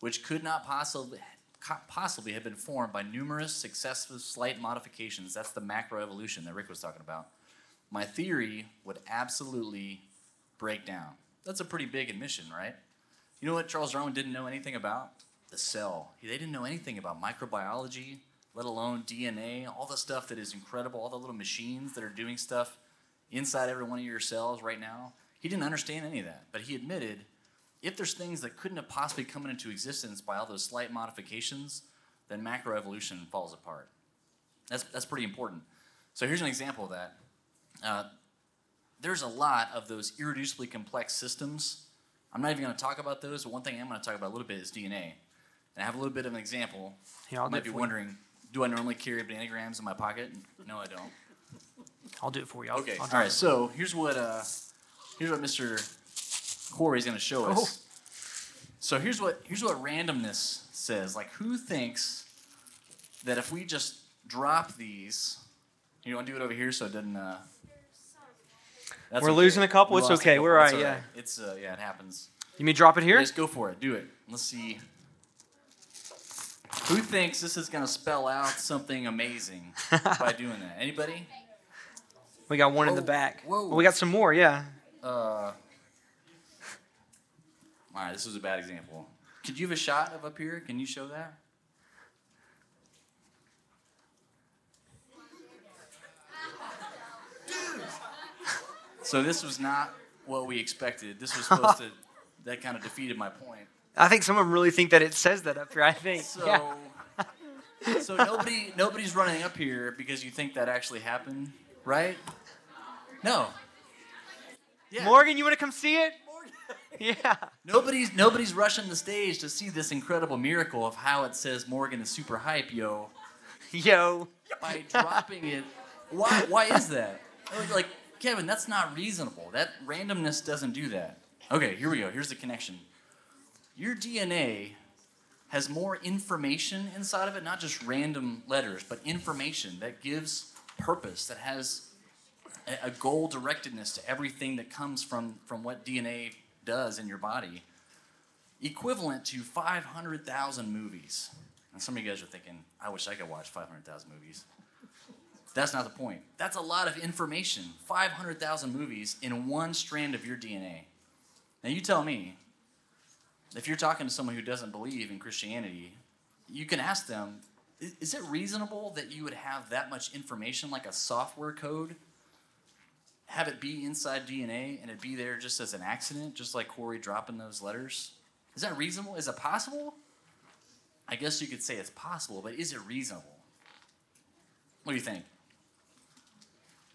which could not possibly possibly have been formed by numerous successive slight modifications, that's the macroevolution that Rick was talking about my theory would absolutely break down. That's a pretty big admission, right? You know what Charles Darwin didn't know anything about? The cell. They didn't know anything about microbiology, let alone DNA, all the stuff that is incredible, all the little machines that are doing stuff inside every one of your cells right now. He didn't understand any of that, but he admitted if there's things that couldn't have possibly come into existence by all those slight modifications, then macroevolution falls apart. That's, that's pretty important. So here's an example of that. Uh, there's a lot of those irreducibly complex systems. I'm not even going to talk about those, but one thing I'm going to talk about a little bit is DNA. And I have a little bit of an example. Yeah, you might be wondering, do I normally carry bananagrams in my pocket? No, I don't. I'll do it for you. I'll, okay. I'll All right. So here's what uh, here's what Mr. Cory's going to show us. Oh. So here's what here's what randomness says. Like, who thinks that if we just drop these, you want to do it over here so it doesn't. Uh, We're okay. losing a couple. it's okay. We're all right. Yeah. It's uh, yeah, it happens. You may drop it here. Just go for it. Do it. Let's see. Who thinks this is going to spell out something amazing by doing that? Anybody? We got one in the back. Whoa. Well, we got some more. Yeah. Uh. All right. This was a bad example. Could you have a shot of up here? Can you show that? So this was not what we expected. This was supposed to. That kind of defeated my point. I think some of them really think that it says that up here. I think. So. Yeah. so nobody nobody's running up here because you think that actually happened, right? No. Yeah. Morgan, you want to come see it? yeah. Nobody's nobody's rushing the stage to see this incredible miracle of how it says Morgan is super hype, yo. Yo. By dropping it. Why why is that? Like Kevin, that's not reasonable. That randomness doesn't do that. Okay, here we go. Here's the connection. Your DNA has more information inside of it, not just random letters, but information that gives purpose, that has a goal directedness to everything that comes from, from what DNA does in your body, equivalent to 500,000 movies. And some of you guys are thinking, I wish I could watch 500,000 movies. That's not the point. That's a lot of information. 500,000 movies in one strand of your DNA. Now, you tell me, if you're talking to someone who doesn't believe in Christianity, you can ask them, is it reasonable that you would have that much information, like a software code, have it be inside DNA and it be there just as an accident, just like Cory dropping those letters? Is that reasonable? Is it possible? I guess you could say it's possible, but is it reasonable? What do you think?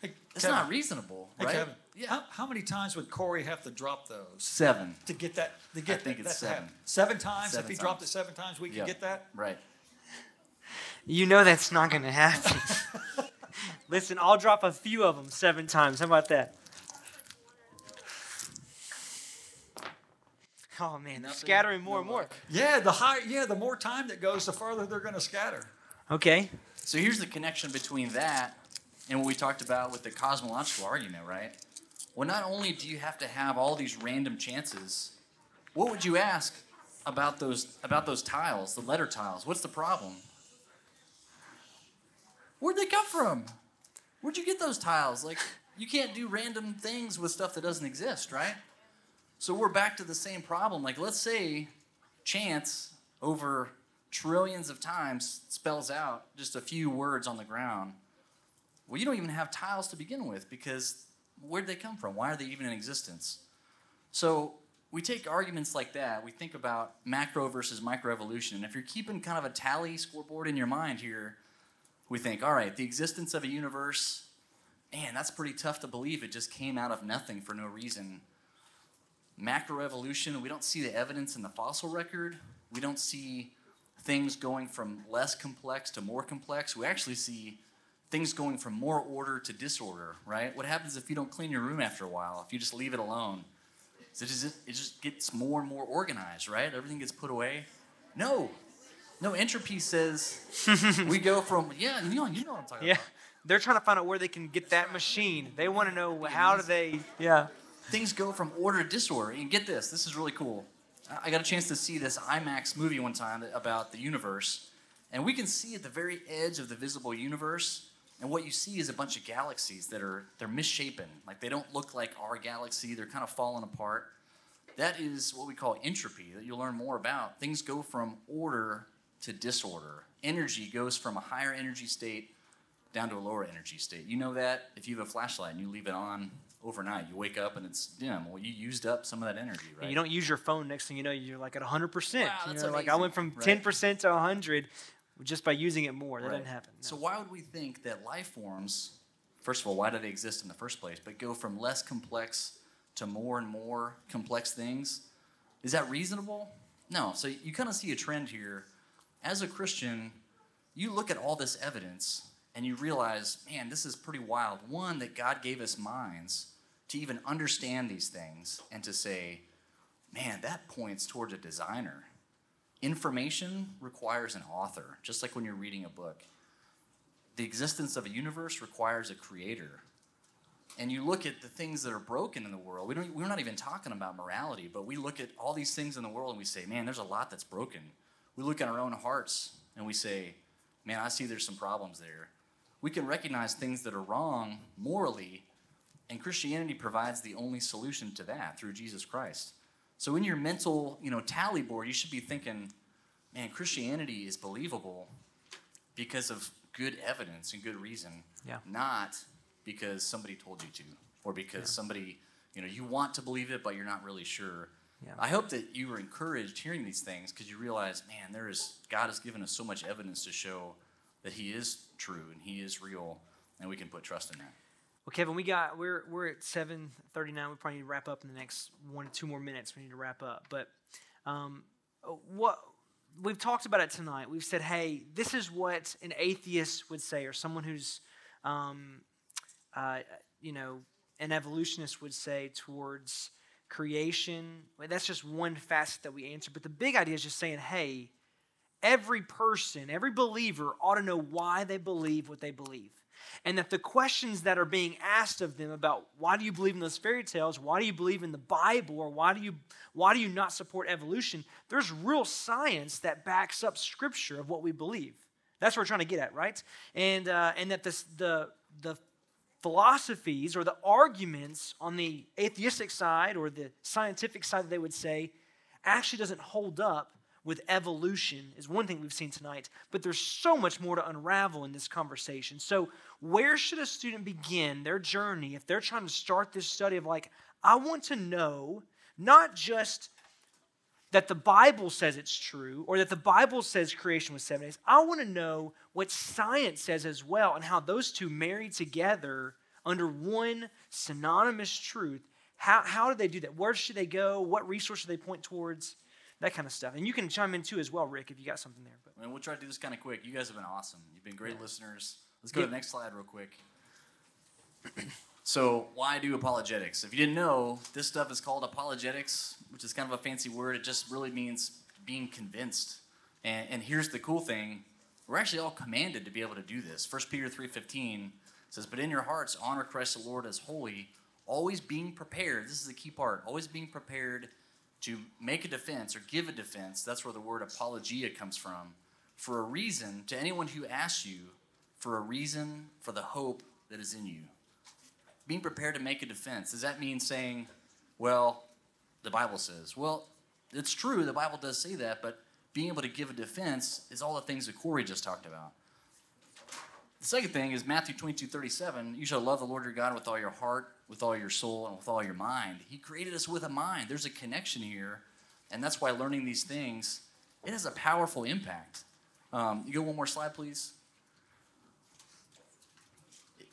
Hey, It's Kevin. not reasonable, Hey, right? Kevin. Yeah. How, how many times would Cory have to drop those Seven. to get that? To get think that, it's that to happen? seven. Seven times. Seven if he dropped it seven times, we could Yeah. get that. Right. You know that's not going to happen. Listen, I'll drop a few of them seven times. How about that? Oh man, they're Nothing, scattering more no and more. luck. Yeah, the higher, yeah, the more time that goes, the farther they're going to scatter. Okay. So here's the connection between that and what we talked about with the cosmological argument, right? Well, not only do you have to have all these random chances, what would you ask about those about those tiles, the letter tiles? What's the problem? Where'd they come from? Where'd you get those tiles? Like, you can't do random things with stuff that doesn't exist, right? So we're back to the same problem. Like, let's say chance over trillions of times spells out just a few words on the ground. Well, you don't even have tiles to begin with because where'd they come from? Why are they even in existence? So we take arguments like that. We think about macro versus micro evolution. And if you're keeping kind of a tally scoreboard in your mind here, we think, all right, the existence of a universe, man, that's pretty tough to believe. It just came out of nothing for no reason. Macroevolution, we don't see the evidence in the fossil record. We don't see things going from less complex to more complex. We actually see things going from more order to disorder, right? What happens if you don't clean your room after a while, if you just leave it alone? It just, it just gets more and more organized, right? Everything gets put away? No. No, entropy says we go from, yeah, you know, you know what I'm talking Yeah. about. They're trying to find out where they can get that machine. They want to know how do they. Yeah. things go from order to disorder. And get this, this is really cool. I- I got a chance to see this IMAX movie one time about the universe, and we can see at the very edge of the visible universe. And what you see is a bunch of galaxies that are they're misshapen, like they don't look like our galaxy. They're kind of falling apart. That is what we call entropy. That you'll learn more about. Things go from order to disorder. Energy goes from a higher energy state down to a lower energy state. You know that if you have a flashlight and you leave it on overnight, you wake up and it's dim. Well, you used up some of that energy, right? And you don't use your phone. Next thing you know, you're like at 100%. Wow, you know, like I went from right? 10% to 100 just by using it more. That Right. didn't happen. no. So why would we think that life forms, first of all, why do they exist in the first place, but go from less complex to more and more complex things? Is that reasonable? No. So you kind of see a trend here. As a Christian, you look at all this evidence and you realize, man, this is pretty wild. One, that God gave us minds to even understand these things and to say, man, that points towards a designer. Information requires an author, just like when you're reading a book. The existence of a universe requires a creator. And you look at the things that are broken in the world. We don't, we're not even talking about morality, but we look at all these things in the world and we say, man, there's a lot that's broken. We look at our own hearts and we say, man, I see there's some problems there. We can recognize things that are wrong morally, and Christianity provides the only solution to that through Jesus Christ. So in your mental, you know, tally board, you should be thinking, man, Christianity is believable because of good evidence and good reason, Yeah. not because somebody told you to or because somebody, you know, you want to believe it but you're not really sure. Yeah. I hope that you were encouraged hearing these things because you realize, man, there is God has given us so much evidence to show that He is true and He is real, and we can put trust in that. Well, Kevin, we got we're we're at seven thirty nine. We probably need to wrap up in the next one to two more minutes. We need to wrap up. But um, what we've talked about it tonight. We've said, hey, this is what an atheist would say, or someone who's, um, uh, you know, an evolutionist would say towards creation. That's just one facet that we answer. But the big idea is just saying, hey, every person, every believer ought to know why they believe what they believe. And that the questions that are being asked of them about why do you believe in those fairy tales, why do you believe in the Bible, or why do you, why do you not support evolution, there's real science that backs up scripture of what we believe. That's what we're trying to get at, right? And, uh, and that this, the, the philosophies or the arguments on the atheistic side or the scientific side that they would say actually doesn't hold up with evolution is one thing we've seen tonight but there's so much more to unravel in this conversation. So where should a student begin their journey if they're trying to start this study of like i want to know not just that the Bible says it's true or that the Bible says creation was seven days. I want to know what science says as well and how those two marry together under one synonymous truth. How, how do they do that? Where should they go? What resource should they point towards? That kind of stuff. And you can chime in too as well, Rick, if you got something there. But. And we'll try to do this kind of quick. You guys have been awesome. You've been great yeah. listeners. Let's go yeah. to the next slide real quick. So, why do apologetics? If you didn't know, this stuff is called apologetics, which is kind of a fancy word. It just really means being convinced. And, and here's the cool thing we're actually all commanded to be able to do this. 1 Peter 3.15 says, But in your hearts honor Christ the Lord as holy, always being prepared. This is the key part. Always being prepared to make a defense or give a defense. That's where the word apologia comes from. For a reason, to anyone who asks you, for a reason for the hope that is in you being prepared to make a defense, does that mean saying, well, the Bible says? Well, it's true, the Bible does say that, but being able to give a defense is all the things that Cory just talked about. The second thing is Matthew 22 37. You shall love the Lord your God with all your heart, with all your soul, and with all your mind. He created us with a mind. There's a connection here, and that's why learning these things it has a powerful impact. Um, you go one more slide, please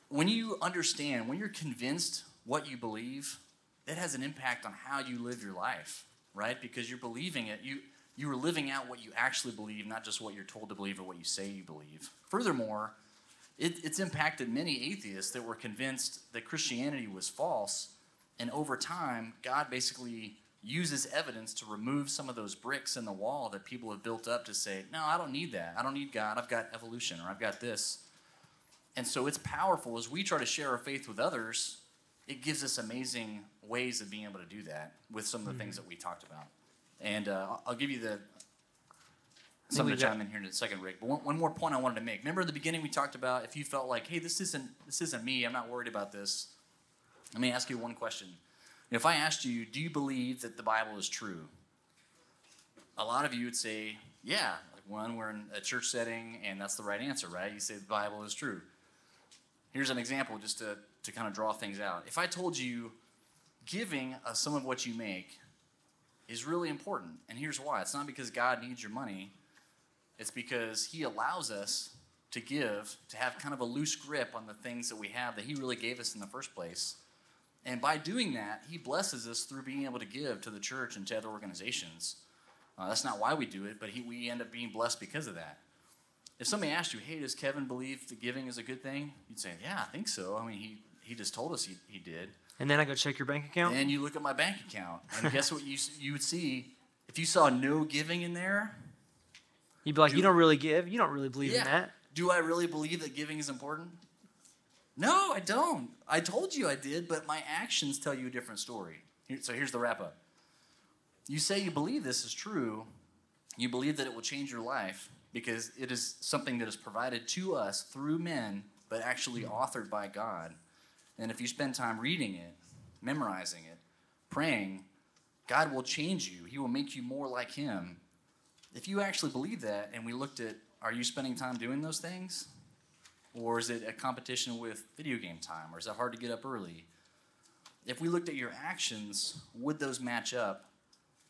when you understand, when you're convinced what you believe, it has an impact on how you live your life, right? Because you're believing it. You you are living out what you actually believe, not just what you're told to believe or what you say you believe. Furthermore, it, it's impacted many atheists that were convinced that Christianity was false, and over time, God basically uses evidence to remove some of those bricks in the wall that people have built up to say, no, I don't need that. I don't need God. I've got evolution, or I've got this. And so it's powerful as we try to share our faith with others, it gives us amazing ways of being able to do that with some of the mm-hmm. things that we talked about. And uh, I'll give you the some to chime in here in a second, Rick. But one, one, more point I wanted to make. Remember in the beginning we talked about if you felt like, hey, this isn't this isn't me. I'm not worried about this. Let me ask you one question. If I asked you, do you believe that the Bible is true? A lot of you would say, yeah. Like one, we're in a church setting, and that's the right answer, right? You say the Bible is true. Here's an example just to, to kind of draw things out. If I told you giving uh, some of what you make is really important, and here's why it's not because God needs your money, it's because He allows us to give, to have kind of a loose grip on the things that we have that He really gave us in the first place. And by doing that, He blesses us through being able to give to the church and to other organizations. Uh, that's not why we do it, but he, we end up being blessed because of that. If somebody asked you, hey, does Kevin believe that giving is a good thing? You'd say, yeah, I think so. I mean, he, he just told us he, he did. And then I go check your bank account? And you look at my bank account. And guess what you, you would see? If you saw no giving in there, you'd be like, do, you don't really give? You don't really believe yeah, in that. Do I really believe that giving is important? No, I don't. I told you I did, but my actions tell you a different story. So here's the wrap up. You say you believe this is true, you believe that it will change your life, because it is something that is provided to us through men, but actually hmm. authored by God. And if you spend time reading it, memorizing it, praying, God will change you. He will make you more like Him. If you actually believe that, and we looked at, are you spending time doing those things? Or is it a competition with video game time? Or is it hard to get up early? If we looked at your actions, would those match up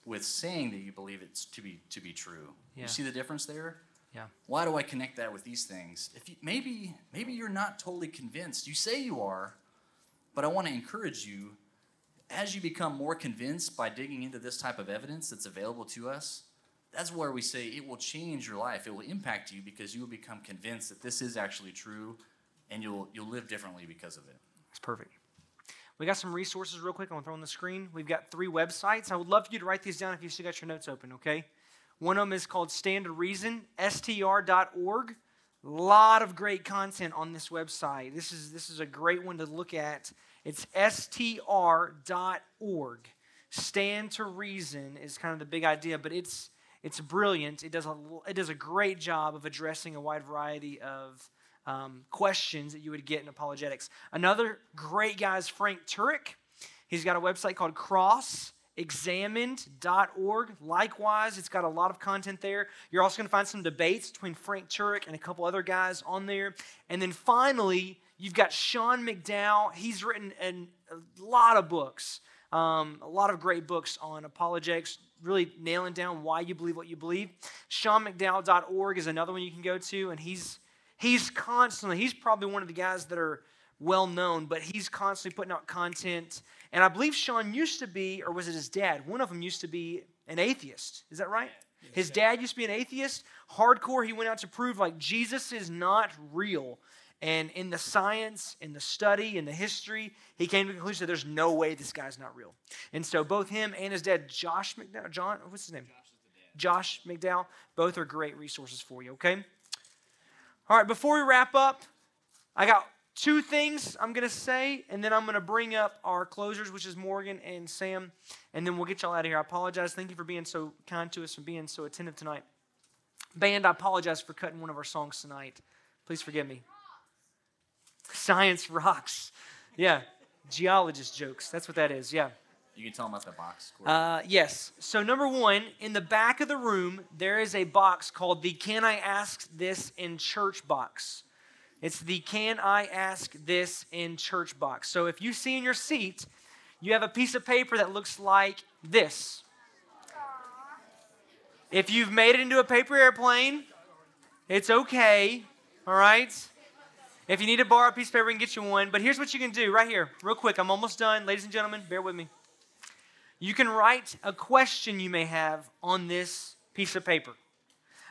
with saying that you believe it to be to be true? Yeah. You see the difference there? Yeah. Why do I connect that with these things? If you, maybe maybe you're not totally convinced. You say you are, but I want to encourage you as you become more convinced by digging into this type of evidence that's available to us. That's where we say it will change your life. It will impact you because you will become convinced that this is actually true and you'll you'll live differently because of it. That's perfect. We got some resources real quick. I'm going to throw on the screen. We've got three websites. I would love for you to write these down if you still got your notes open, okay? One of them is called Stand to Reason, str.org. A lot of great content on this website. This is this is a great one to look at. It's str.org. Stand to reason is kind of the big idea, but it's it's brilliant. It does a it does a great job of addressing a wide variety of um, questions that you would get in apologetics. Another great guy is Frank Turek. He's got a website called crossexamined.org. Likewise, it's got a lot of content there. You're also going to find some debates between Frank Turek and a couple other guys on there. And then finally, you've got Sean McDowell. He's written an, a lot of books, um, a lot of great books on apologetics, really nailing down why you believe what you believe. SeanMcDowell.org is another one you can go to, and he's he's constantly he's probably one of the guys that are well known, but he's constantly putting out content. And I believe Sean used to be, or was it his dad? One of them used to be an atheist. Is that right? His dad used to be an atheist. Hardcore, he went out to prove like Jesus is not real. And in the science, in the study, in the history, he came to the conclusion that there's no way this guy's not real. And so both him and his dad, Josh McDowell, John, what's his name? Josh McDowell, both are great resources for you, okay? All right, before we wrap up, I got two things I'm going to say, and then I'm going to bring up our closers, which is Morgan and Sam, and then we'll get y'all out of here. I apologize. Thank you for being so kind to us and being so attentive tonight. Band, I apologize for cutting one of our songs tonight. Please forgive me. Science rocks. Yeah, geologist jokes. That's what that is. Yeah. You can tell them about the box. Uh, yes. So, number one, in the back of the room, there is a box called the Can I Ask This in Church box. It's the Can I Ask This in Church box. So, if you see in your seat, you have a piece of paper that looks like this. If you've made it into a paper airplane, it's okay. All right? If you need to borrow a piece of paper, we can get you one. But here's what you can do right here, real quick. I'm almost done. Ladies and gentlemen, bear with me. You can write a question you may have on this piece of paper.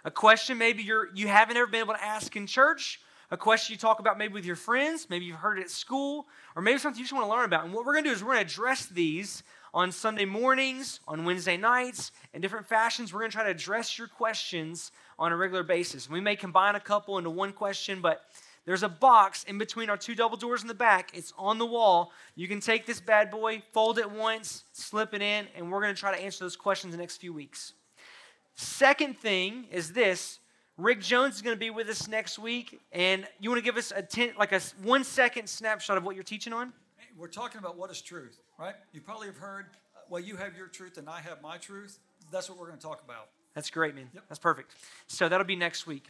A question maybe you're, you haven't ever been able to ask in church, a question you talk about maybe with your friends, maybe you've heard it at school, or maybe something you just want to learn about. And what we're going to do is we're going to address these on Sunday mornings, on Wednesday nights, in different fashions. We're going to try to address your questions on a regular basis. We may combine a couple into one question, but there's a box in between our two double doors in the back. It's on the wall. You can take this bad boy, fold it once, slip it in, and we're going to try to answer those questions the next few weeks. Second thing is this Rick Jones is going to be with us next week, and you want to give us a ten, like a one second snapshot of what you're teaching on? We're talking about what is truth, right? You probably have heard, uh, well, you have your truth and I have my truth. That's what we're going to talk about. That's great, man. Yep. That's perfect. So that'll be next week.